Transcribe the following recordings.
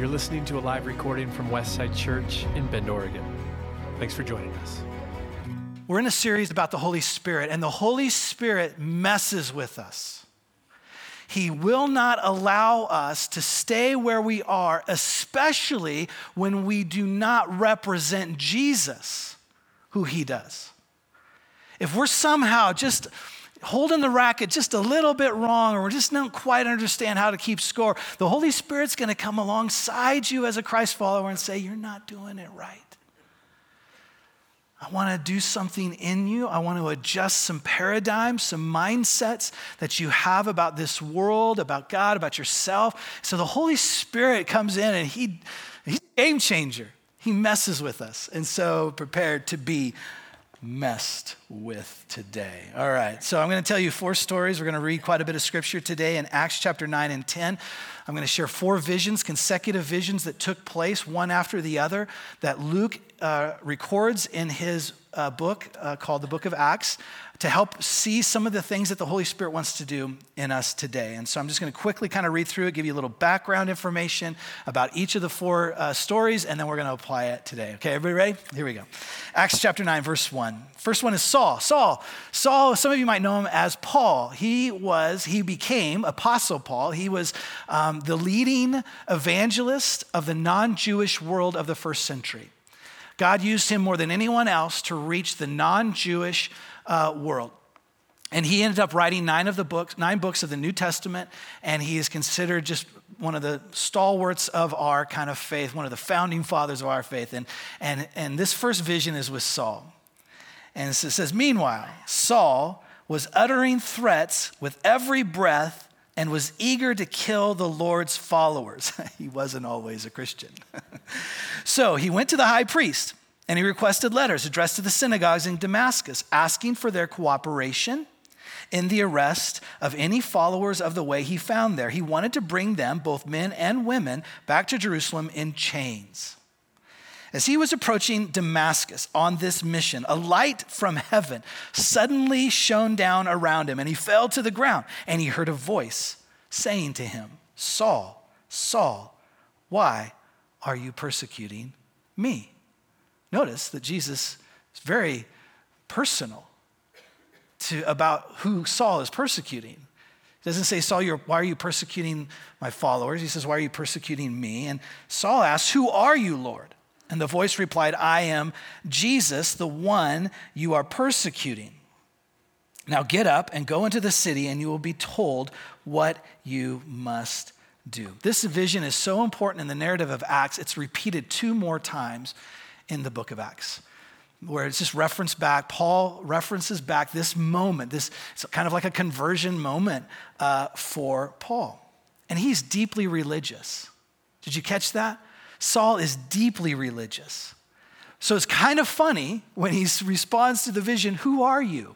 You're listening to a live recording from Westside Church in Bend, Oregon. Thanks for joining us. We're in a series about the Holy Spirit, and the Holy Spirit messes with us. He will not allow us to stay where we are, especially when we do not represent Jesus, who He does. If we're somehow just holding the racket just a little bit wrong, or we just don't quite understand how to keep score, the Holy Spirit's going to come alongside you as a Christ follower and say, You're not doing it right. I want to do something in you. I want to adjust some paradigms, some mindsets that you have about this world, about God, about yourself. So the Holy Spirit comes in and he, he's a game changer. He messes with us. And so prepared to be messed with today. All right, so I'm going to tell you four stories. We're going to read quite a bit of scripture today in Acts chapter 9 and 10. I'm going to share four visions, consecutive visions that took place one after the other that Luke uh, records in his uh, book uh, called the Book of Acts to help see some of the things that the Holy Spirit wants to do in us today. And so I'm just going to quickly kind of read through it, give you a little background information about each of the four uh, stories, and then we're going to apply it today. Okay, everybody ready? Here we go. Acts chapter 9, verse 1. First one is Saul. Saul. Saul, some of you might know him as Paul. He was, he became Apostle Paul. He was um, the leading evangelist of the non Jewish world of the first century. God used him more than anyone else to reach the non Jewish uh, world. And he ended up writing nine of the books, nine books of the New Testament, and he is considered just one of the stalwarts of our kind of faith, one of the founding fathers of our faith. And, and, and this first vision is with Saul. And it says, Meanwhile, Saul was uttering threats with every breath and was eager to kill the Lord's followers. he wasn't always a Christian. so he went to the high priest and he requested letters addressed to the synagogues in Damascus, asking for their cooperation in the arrest of any followers of the way he found there. He wanted to bring them, both men and women, back to Jerusalem in chains. As he was approaching Damascus on this mission, a light from heaven suddenly shone down around him, and he fell to the ground. And he heard a voice saying to him, Saul, Saul, why are you persecuting me? Notice that Jesus is very personal to, about who Saul is persecuting. He doesn't say, Saul, why are you persecuting my followers? He says, Why are you persecuting me? And Saul asks, Who are you, Lord? And the voice replied, I am Jesus, the one you are persecuting. Now get up and go into the city, and you will be told what you must do. This vision is so important in the narrative of Acts, it's repeated two more times in the book of Acts, where it's just referenced back. Paul references back this moment, this it's kind of like a conversion moment uh, for Paul. And he's deeply religious. Did you catch that? Saul is deeply religious. So it's kind of funny when he responds to the vision, Who are you?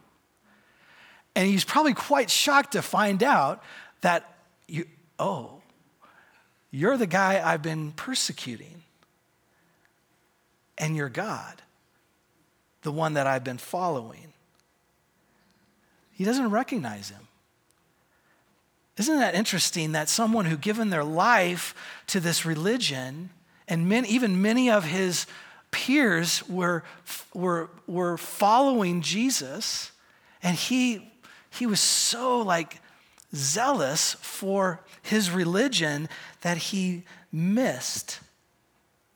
And he's probably quite shocked to find out that, you, oh, you're the guy I've been persecuting and your God, the one that I've been following. He doesn't recognize him. Isn't that interesting that someone who given their life to this religion, and even many of his peers were, were, were following Jesus, and he, he was so like zealous for his religion that he missed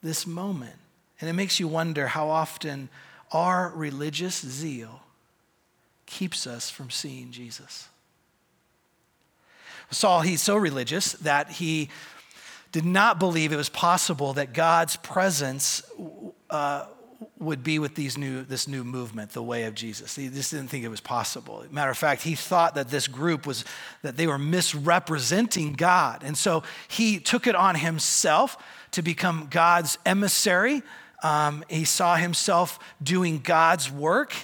this moment. And it makes you wonder how often our religious zeal keeps us from seeing Jesus. Saul, he's so religious that he did not believe it was possible that God's presence uh, would be with these new, this new movement, the way of Jesus. He just didn't think it was possible. Matter of fact, he thought that this group was, that they were misrepresenting God. And so he took it on himself to become God's emissary um, he saw himself doing God's work,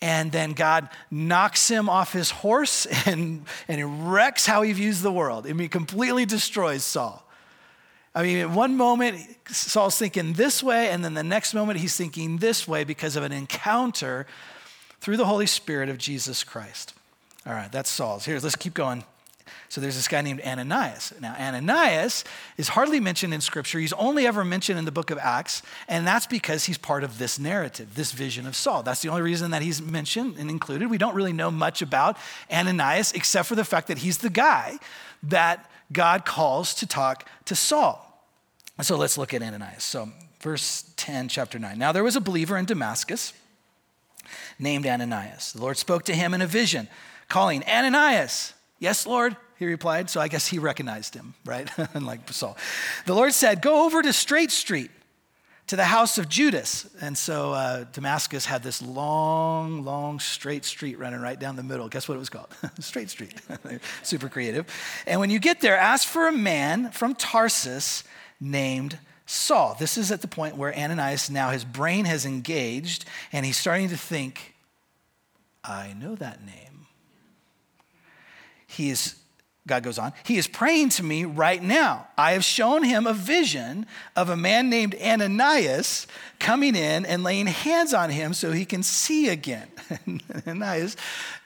and then God knocks him off his horse and, and wrecks how he views the world. I mean, completely destroys Saul. I mean, at one moment, Saul's thinking this way, and then the next moment, he's thinking this way because of an encounter through the Holy Spirit of Jesus Christ. All right, that's Saul's. Here, let's keep going. So there's this guy named Ananias. Now, Ananias is hardly mentioned in Scripture. He's only ever mentioned in the book of Acts, and that's because he's part of this narrative, this vision of Saul. That's the only reason that he's mentioned and included. We don't really know much about Ananias except for the fact that he's the guy that God calls to talk to Saul. So let's look at Ananias. So, verse 10, chapter 9. Now there was a believer in Damascus named Ananias. The Lord spoke to him in a vision, calling, Ananias. Yes, Lord, he replied. So I guess he recognized him, right? Unlike Saul. The Lord said, Go over to Straight Street to the house of Judas. And so uh, Damascus had this long, long, straight street running right down the middle. Guess what it was called? straight Street. Super creative. And when you get there, ask for a man from Tarsus named Saul. This is at the point where Ananias now, his brain has engaged and he's starting to think, I know that name. He is God goes on, he is praying to me right now. I have shown him a vision of a man named Ananias coming in and laying hands on him so he can see again. Ananias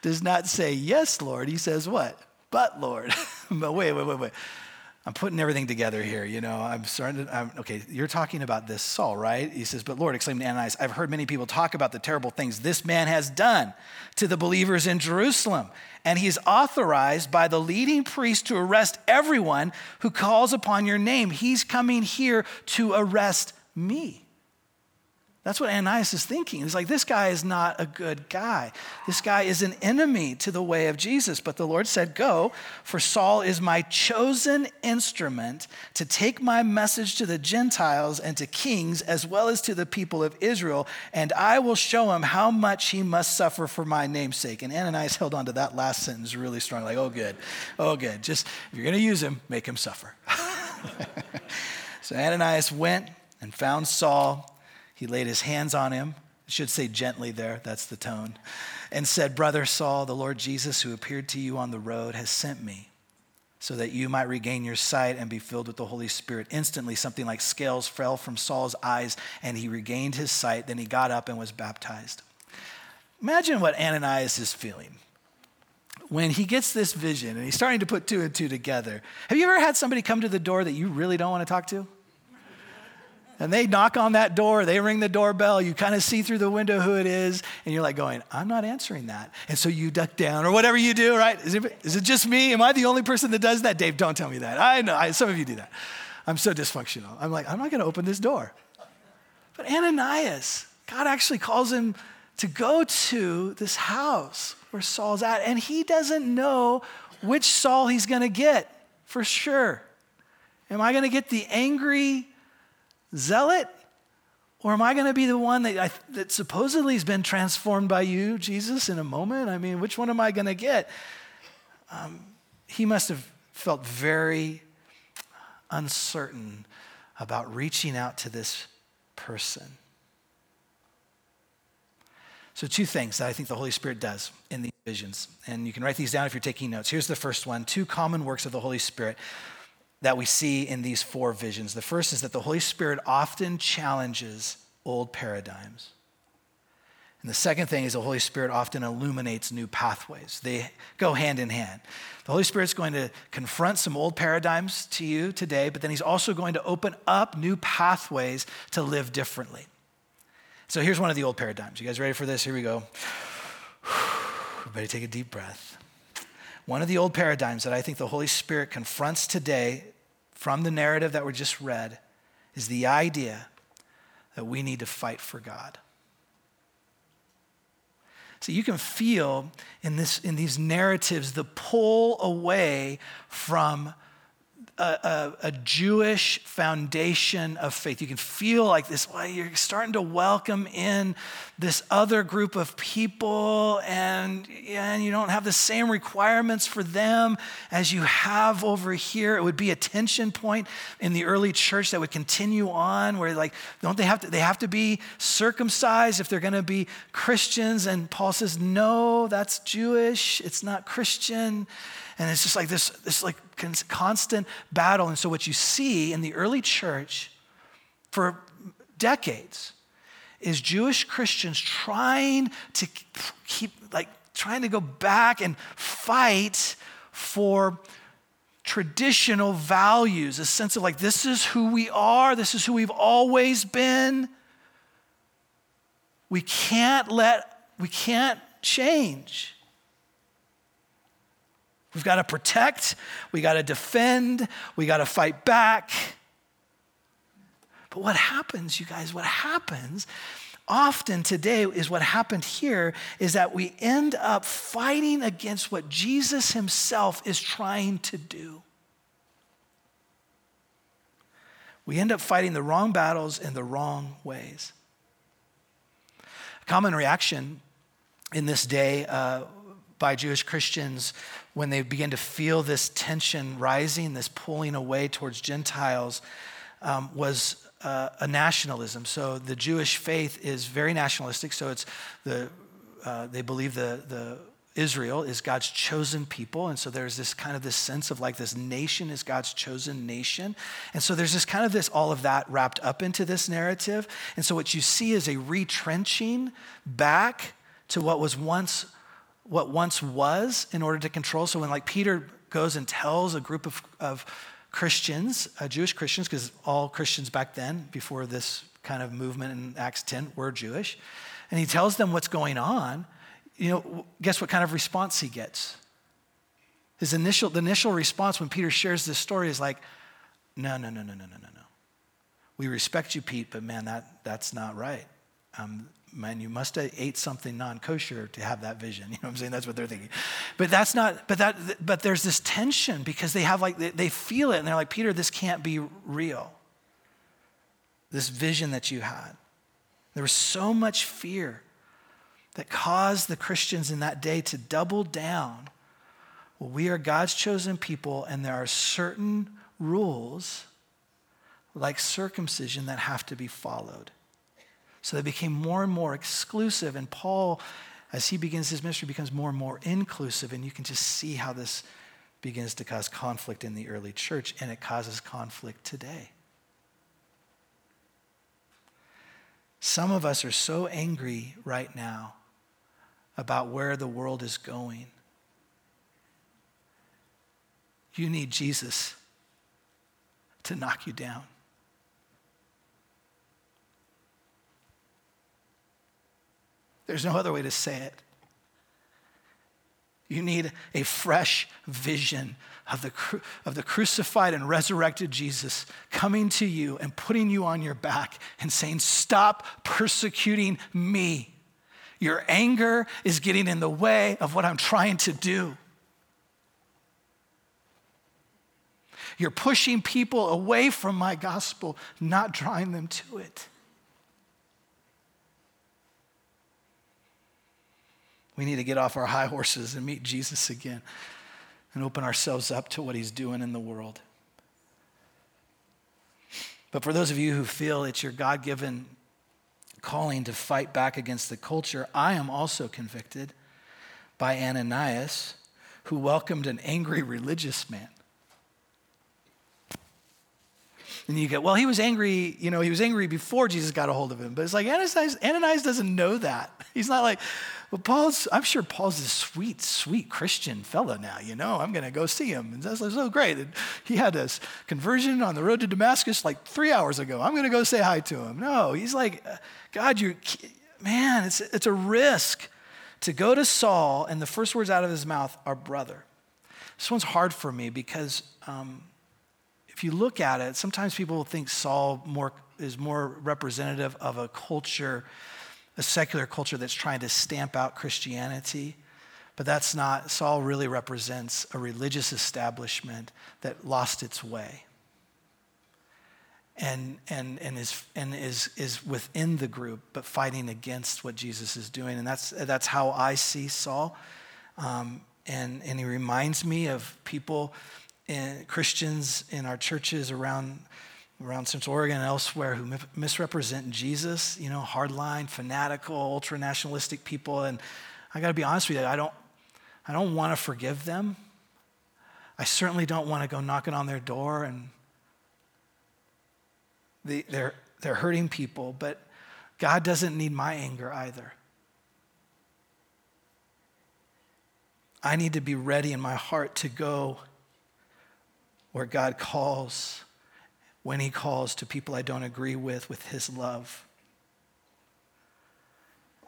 does not say, Yes, Lord. He says, What? But, Lord. but wait, wait, wait, wait. I'm putting everything together here. You know, I'm starting to, I'm, okay, you're talking about this Saul, right? He says, But Lord, exclaimed Ananias, I've heard many people talk about the terrible things this man has done to the believers in Jerusalem. And he's authorized by the leading priest to arrest everyone who calls upon your name. He's coming here to arrest me. That's what Ananias is thinking. He's like, this guy is not a good guy. This guy is an enemy to the way of Jesus. But the Lord said, Go, for Saul is my chosen instrument to take my message to the Gentiles and to kings, as well as to the people of Israel, and I will show him how much he must suffer for my name's sake. And Ananias held on to that last sentence really strong, like, oh, good, oh, good. Just, if you're going to use him, make him suffer. so Ananias went and found Saul he laid his hands on him. Should say gently there, that's the tone. And said, Brother Saul, the Lord Jesus, who appeared to you on the road, has sent me so that you might regain your sight and be filled with the Holy Spirit. Instantly, something like scales fell from Saul's eyes, and he regained his sight. Then he got up and was baptized. Imagine what Ananias is feeling when he gets this vision and he's starting to put two and two together. Have you ever had somebody come to the door that you really don't want to talk to? And they knock on that door, they ring the doorbell, you kind of see through the window who it is, and you're like going, I'm not answering that. And so you duck down or whatever you do, right? Is it, is it just me? Am I the only person that does that? Dave, don't tell me that. I know, I, some of you do that. I'm so dysfunctional. I'm like, I'm not going to open this door. But Ananias, God actually calls him to go to this house where Saul's at, and he doesn't know which Saul he's going to get for sure. Am I going to get the angry, zealot? Or am I going to be the one that, I, that supposedly has been transformed by you, Jesus, in a moment? I mean, which one am I going to get? Um, he must have felt very uncertain about reaching out to this person. So, two things that I think the Holy Spirit does in these visions. And you can write these down if you're taking notes. Here's the first one two common works of the Holy Spirit that we see in these four visions. The first is that the Holy Spirit often challenges old paradigms. And the second thing is the Holy Spirit often illuminates new pathways. They go hand in hand. The Holy Spirit's going to confront some old paradigms to you today, but then He's also going to open up new pathways to live differently. So here's one of the old paradigms. You guys ready for this? Here we go. Everybody take a deep breath. One of the old paradigms that I think the Holy Spirit confronts today from the narrative that we just read is the idea that we need to fight for God. So you can feel in, this, in these narratives the pull away from a, a, a, Jewish foundation of faith. You can feel like this, well, you're starting to welcome in this other group of people, and, and you don't have the same requirements for them as you have over here. It would be a tension point in the early church that would continue on, where like, don't they have to, they have to be circumcised if they're going to be Christians? And Paul says, no, that's Jewish, it's not Christian. And it's just like this, this like constant battle. And so what you see in the early church for decades is Jewish Christians trying to keep like trying to go back and fight for traditional values, a sense of like, this is who we are, this is who we've always been. We can't let, we can't change. We've got to protect, we got to defend, we got to fight back. But what happens, you guys, what happens often today is what happened here is that we end up fighting against what Jesus himself is trying to do. We end up fighting the wrong battles in the wrong ways. A common reaction in this day uh, by Jewish Christians when they begin to feel this tension rising, this pulling away towards Gentiles, um, was uh, a nationalism. So the Jewish faith is very nationalistic. So it's the uh, they believe the the Israel is God's chosen people, and so there's this kind of this sense of like this nation is God's chosen nation, and so there's this kind of this all of that wrapped up into this narrative, and so what you see is a retrenching back to what was once what once was in order to control. So when like Peter goes and tells a group of, of Christians, uh, Jewish Christians, because all Christians back then, before this kind of movement in Acts 10, were Jewish. And he tells them what's going on. You know, guess what kind of response he gets? His initial, the initial response when Peter shares this story is like, no, no, no, no, no, no, no, no. We respect you, Pete, but man, that, that's not right. Um, man, you must have ate something non-kosher to have that vision. You know what I'm saying? That's what they're thinking. But that's not, but that, but there's this tension because they have like, they, they feel it and they're like, Peter, this can't be real. This vision that you had. There was so much fear that caused the Christians in that day to double down. Well, we are God's chosen people, and there are certain rules, like circumcision, that have to be followed. So they became more and more exclusive. And Paul, as he begins his ministry, becomes more and more inclusive. And you can just see how this begins to cause conflict in the early church, and it causes conflict today. Some of us are so angry right now about where the world is going. You need Jesus to knock you down. There's no other way to say it. You need a fresh vision of the, of the crucified and resurrected Jesus coming to you and putting you on your back and saying, Stop persecuting me. Your anger is getting in the way of what I'm trying to do. You're pushing people away from my gospel, not drawing them to it. We need to get off our high horses and meet Jesus again and open ourselves up to what he's doing in the world. But for those of you who feel it's your God given calling to fight back against the culture, I am also convicted by Ananias, who welcomed an angry religious man. And you get, well, he was angry, you know, he was angry before Jesus got a hold of him. But it's like Ananias, Ananias doesn't know that. He's not like, well, Paul's, I'm sure Paul's a sweet, sweet Christian fellow now, you know. I'm going to go see him. And that's so great. And he had this conversion on the road to Damascus like three hours ago. I'm going to go say hi to him. No, he's like, God, you, man, it's, it's a risk to go to Saul, and the first words out of his mouth are brother. This one's hard for me because um, if you look at it, sometimes people think Saul more, is more representative of a culture a secular culture that's trying to stamp out Christianity. But that's not, Saul really represents a religious establishment that lost its way and, and, and, is, and is, is within the group, but fighting against what Jesus is doing. And that's, that's how I see Saul. Um, and, and he reminds me of people, in, Christians in our churches around around Central Oregon and elsewhere who misrepresent Jesus, you know, hardline, fanatical, ultra nationalistic people. And I got to be honest with you, I don't, I don't want to forgive them. I certainly don't want to go knocking on their door and they, they're, they're hurting people, but God doesn't need my anger either. I need to be ready in my heart to go where God calls, when He calls to people I don't agree with, with His love.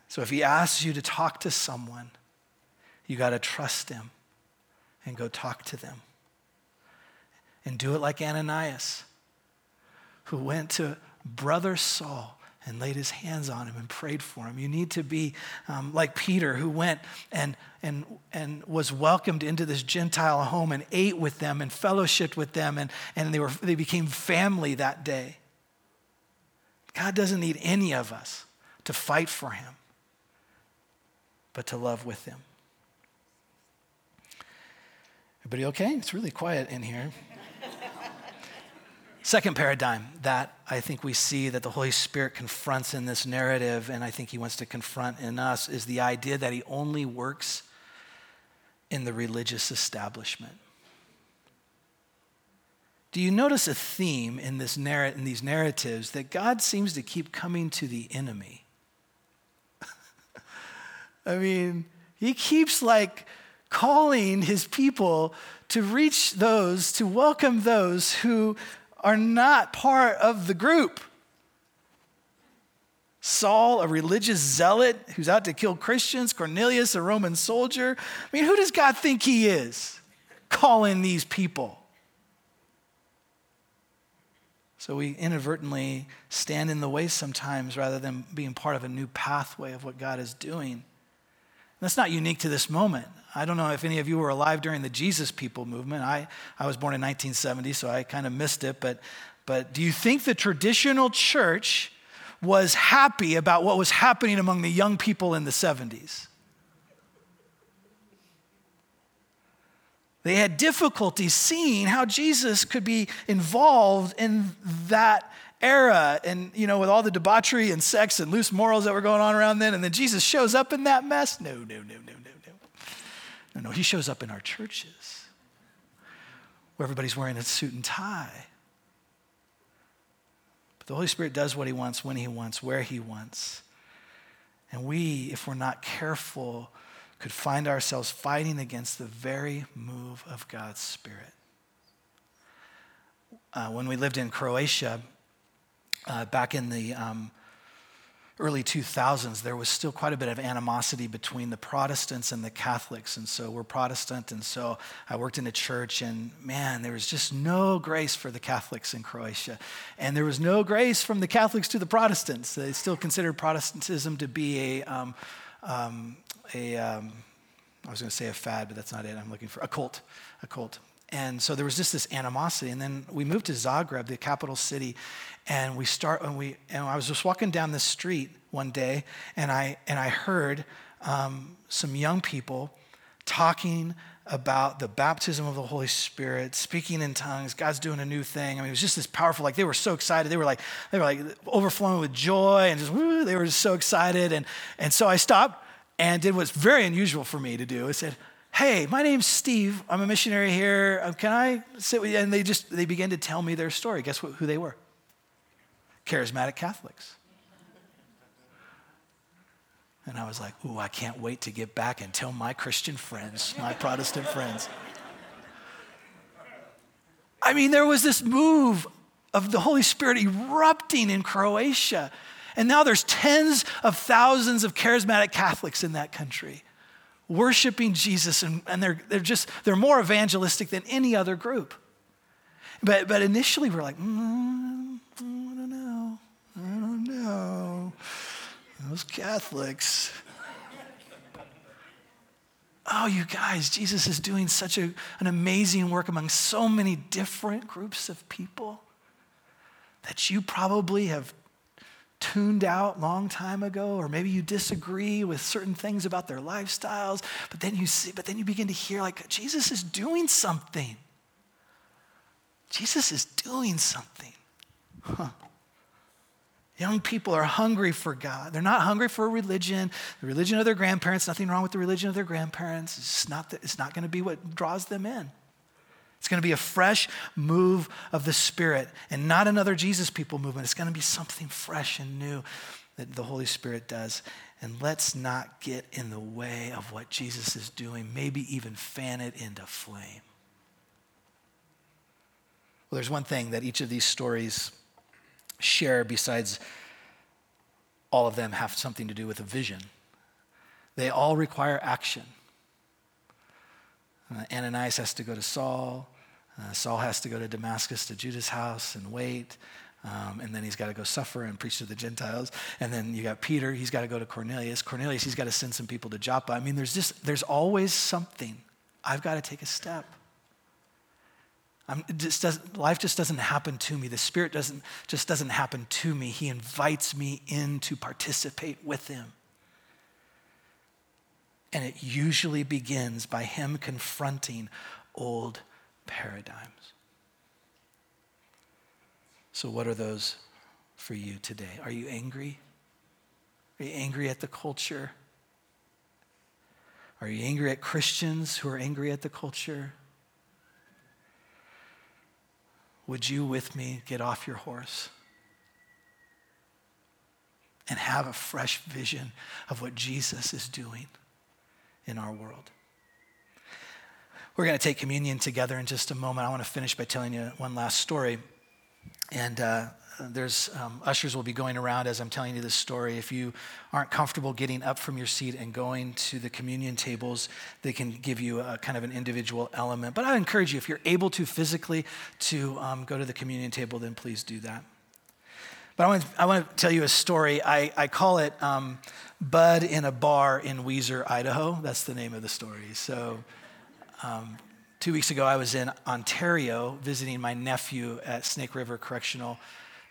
So if He asks you to talk to someone, you got to trust Him and go talk to them. And do it like Ananias, who went to brother Saul and laid his hands on him and prayed for him. You need to be um, like Peter, who went and, and, and was welcomed into this Gentile home and ate with them and fellowshiped with them, and, and they, were, they became family that day. God doesn't need any of us to fight for him, but to love with him. Everybody okay? It's really quiet in here. Second paradigm that I think we see that the Holy Spirit confronts in this narrative, and I think he wants to confront in us, is the idea that he only works in the religious establishment. Do you notice a theme in, this narr- in these narratives that God seems to keep coming to the enemy? I mean, he keeps like calling his people to reach those, to welcome those who are not part of the group. Saul, a religious zealot who's out to kill Christians, Cornelius, a Roman soldier. I mean, who does God think he is calling these people? So we inadvertently stand in the way sometimes rather than being part of a new pathway of what God is doing. That's not unique to this moment. I don't know if any of you were alive during the Jesus People movement. I, I was born in 1970, so I kind of missed it. But, but do you think the traditional church was happy about what was happening among the young people in the 70s? They had difficulty seeing how Jesus could be involved in that era and you know with all the debauchery and sex and loose morals that were going on around then and then Jesus shows up in that mess no no no no no no, he shows up in our churches where everybody's wearing a suit and tie. But the Holy Spirit does what he wants, when he wants, where he wants. And we, if we're not careful, could find ourselves fighting against the very move of God's Spirit. Uh, when we lived in Croatia, uh, back in the um, early 2000s, there was still quite a bit of animosity between the Protestants and the Catholics. And so we're Protestant, and so I worked in a church, and man, there was just no grace for the Catholics in Croatia. And there was no grace from the Catholics to the Protestants. They still considered Protestantism to be a, um, um, a um, I was going to say a fad, but that's not it. I'm looking for a cult, a cult. And so there was just this animosity. And then we moved to Zagreb, the capital city, and we start and we and I was just walking down the street one day, and I and I heard um, some young people talking about the baptism of the Holy Spirit, speaking in tongues. God's doing a new thing. I mean, it was just this powerful. Like they were so excited. They were like they were like overflowing with joy and just woo, they were just so excited. And and so I stopped and did what's very unusual for me to do. I said, hey, my name's Steve. I'm a missionary here. Um, can I sit with you? And they just, they began to tell me their story. Guess what, who they were? Charismatic Catholics. And I was like, ooh, I can't wait to get back and tell my Christian friends, my Protestant friends. I mean, there was this move of the Holy Spirit erupting in Croatia. And now there's tens of thousands of charismatic Catholics in that country worshiping Jesus, and, and they're, they're just, they're more evangelistic than any other group. But, but initially we're like, mm, I don't know, I don't know. Those Catholics. Oh, you guys, Jesus is doing such a, an amazing work among so many different groups of people that you probably have tuned out long time ago or maybe you disagree with certain things about their lifestyles but then you see but then you begin to hear like jesus is doing something. Jesus is doing something. Huh. young people are hungry for god. They're not hungry for religion the religion of their grandparents nothing wrong with the religion of their grandparents. It's not, the, it's not going to be what draws them in it's going to be a fresh move of the Spirit and not another Jesus people movement. It's going to be something fresh and new that the Holy Spirit does. And let's not get in the way of what Jesus is doing, maybe even fan it into flame. Well, there's one thing that each of these stories share besides all of them have something to do with a vision. They all require action. Uh, Ananias has to go to Saul. Uh, Saul has to go to Damascus to Judas' house and wait. Um, and then he's got to go suffer and preach to the Gentiles. And then you got Peter, he's got to go to Cornelius. Cornelius, he's got to send some people to Joppa. I mean, there's just, there's always something. I've got to take a step. Just life just doesn't happen to me. The Spirit doesn't, just doesn't happen to me. He invites me in to participate with Him. And it usually begins by Him confronting old paradigms. So, what are those for you today? Are you angry? Are you angry at the culture? Are you angry at Christians who are angry at the culture? Would you, with me, get off your horse and have a fresh vision of what Jesus is doing in our world? We're going to take communion together in just a moment. I want to finish by telling you one last story. And uh, there's um, ushers will be going around as I'm telling you this story. If you aren't comfortable getting up from your seat and going to the communion tables, they can give you a kind of an individual element. But I encourage you, if you're able to physically to um, go to the communion table, then please do that. But I want, I want to tell you a story. I, I call it um, Bud in a Bar in Weiser, Idaho. That's the name of the story. So um, two weeks ago, I was in Ontario visiting my nephew at Snake River Correctional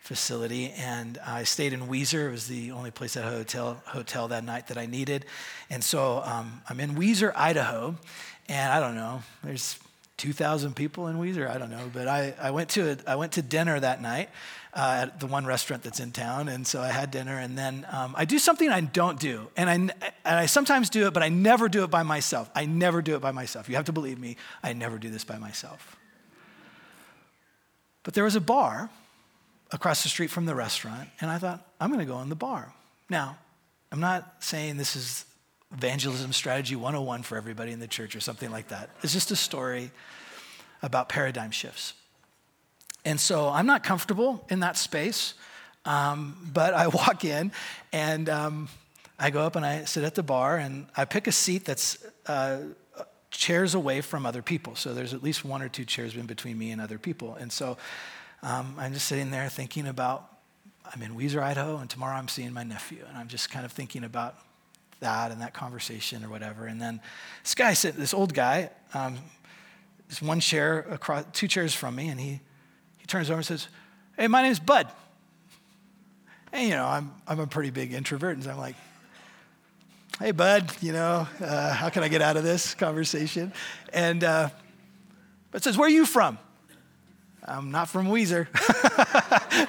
facility. And I stayed in Weiser. It was the only place at a hotel, hotel that night that I needed. And so um, I'm in Weiser, Idaho. And I don't know, there's 2,000 people in Weiser. I don't know. But I, I, went, to a, I went to dinner that night uh, at the one restaurant that's in town. And so I had dinner. And then um, I do something I don't do. And I, and I sometimes do it, but I never do it by myself. I never do it by myself. You have to believe me, I never do this by myself. But there was a bar across the street from the restaurant, and I thought, I'm going to go in the bar. Now, I'm not saying this is evangelism strategy 101 for everybody in the church or something like that. It's just a story about paradigm shifts. And so I'm not comfortable in that space, um, but I walk in and um, I go up and I sit at the bar and I pick a seat that's uh, chairs away from other people. So there's at least one or two chairs in between me and other people. And so um, I'm just sitting there thinking about, I'm in Weiser, Idaho, and tomorrow I'm seeing my nephew. And I'm just kind of thinking about that and that conversation or whatever. And then this guy, this old guy, um, is one chair across, two chairs from me, and he turns over and says, Hey, my name's Bud. And, you know, I'm, I'm a pretty big introvert, and I'm like, Hey, Bud, you know, uh, how can I get out of this conversation? And, uh, Bud says, Where are you from? I'm not from Weiser.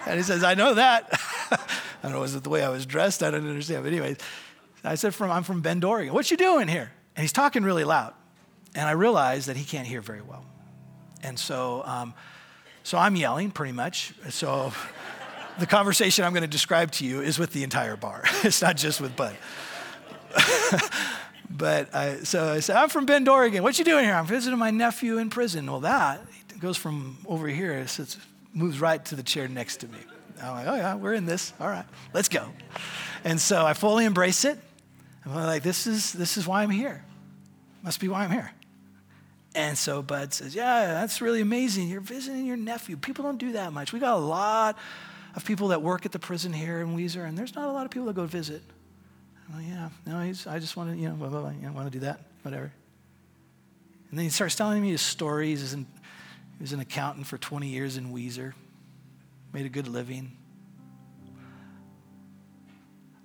and he says, I know that. I don't know, was it the way I was dressed? I don't understand. But anyways, I said, from, I'm from Bend, Oregon. What you doing here? And he's talking really loud. And I realized that he can't hear very well. And so, um, so I'm yelling pretty much. So the conversation I'm going to describe to you is with the entire bar. it's not just with Bud. but I, so I said, I'm from Bend, Oregon. What you doing here? I'm visiting my nephew in prison. Well, that goes from over here, it moves right to the chair next to me. I'm like, oh yeah, we're in this. All right, let's go. And so I fully embrace it. I'm like, this is this is why I'm here. Must be why I'm here. And so Bud says, yeah, that's really amazing. You're visiting your nephew. People don't do that much. We got a lot of people that work at the prison here in Weiser, and there's not a lot of people that go visit. I'm like, yeah, no, he's, I just want to, you know, blah, blah, blah, you know, want to do that, whatever. And then he starts telling me his stories he was an accountant for 20 years in Weiser, made a good living,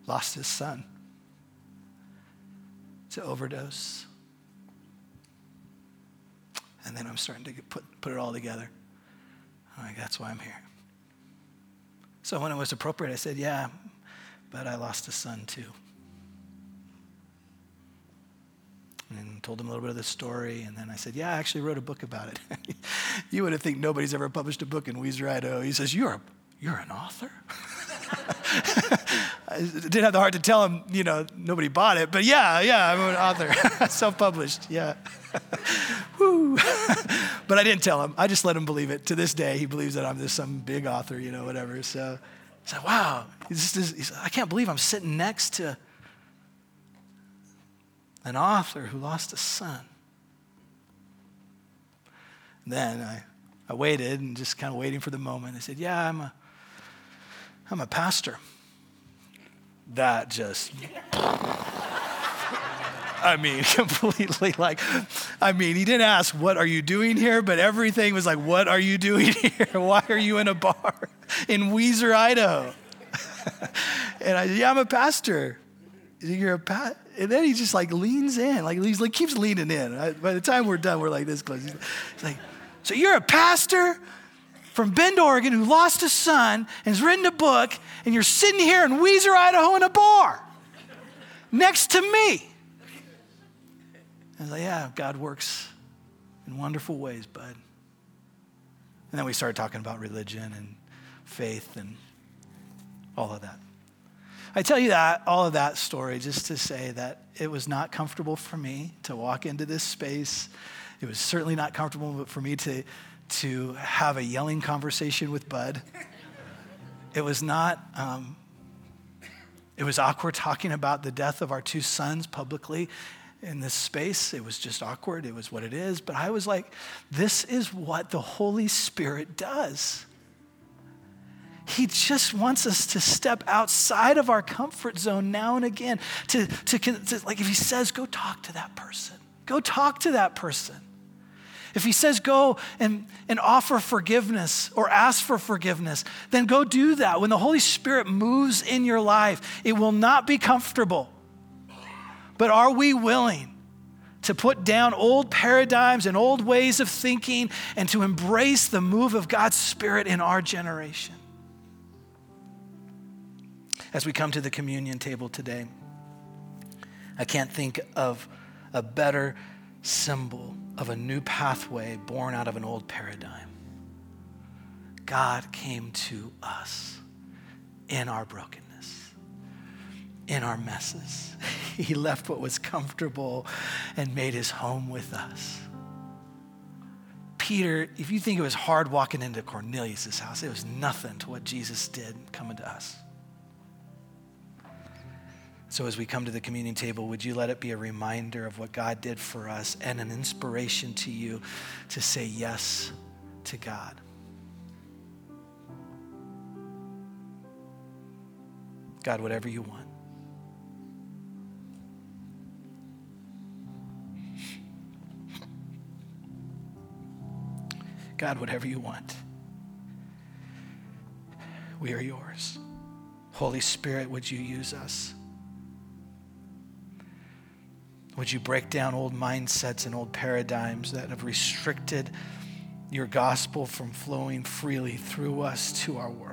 lost his son to overdose. And then I'm starting to put, put it all together. I'm like, that's why I'm here. So when it was appropriate, I said, yeah, but I lost a son too. and told him a little bit of the story. And then I said, Yeah, I actually wrote a book about it. you would have think nobody's ever published a book in Weiser, Idaho. He says, You're, a, you're an author? I didn't have the heart to tell him, you know, nobody bought it, but yeah, yeah, I'm an author, self published, yeah. But I didn't tell him. I just let him believe it. To this day, he believes that I'm this some big author, you know, whatever. So he's like, wow, I can't believe I'm sitting next to an author who lost a son. And then I, I waited and just kind of waiting for the moment. I said, yeah, I'm a, I'm a pastor. That just I mean, completely like, I mean, he didn't ask, What are you doing here? But everything was like, What are you doing here? Why are you in a bar in Weiser, Idaho? and I said, Yeah, I'm a pastor. You're a pat. And then he just like leans in, like he's like keeps leaning in. I, by the time we're done, we're like this close. He's like, so you're a pastor from Bend, Oregon, who lost a son and has written a book, and you're sitting here in Weiser, Idaho, in a bar next to me. I was like, yeah, God works in wonderful ways, bud. And then we started talking about religion and faith and all of that. I tell you that, all of that story, just to say that it was not comfortable for me to walk into this space. It was certainly not comfortable for me to, to have a yelling conversation with Bud. It was not, um, it was awkward talking about the death of our two sons publicly in this space. It was just awkward. It was what it is. But I was like, this is what the Holy Spirit does. He just wants us to step outside of our comfort zone now and again. To, to, to, like if he says, go talk to that person, go talk to that person. If he says go and, and offer forgiveness or ask for forgiveness, then go do that. When the Holy Spirit moves in your life, it will not be comfortable. But are we willing to put down old paradigms and old ways of thinking and to embrace the move of God's Spirit in our generation? As we come to the communion table today, I can't think of a better symbol of a new pathway born out of an old paradigm. God came to us in our brokenness in our messes. He left what was comfortable and made his home with us. Peter, if you think it was hard walking into Cornelius' house, it was nothing to what Jesus did coming to us. So, as we come to the communion table, would you let it be a reminder of what God did for us and an inspiration to you to say yes to God? God, whatever you want. God, whatever you want, we are yours. Holy Spirit, would you use us? Would you break down old mindsets and old paradigms that have restricted your gospel from flowing freely through us to our world?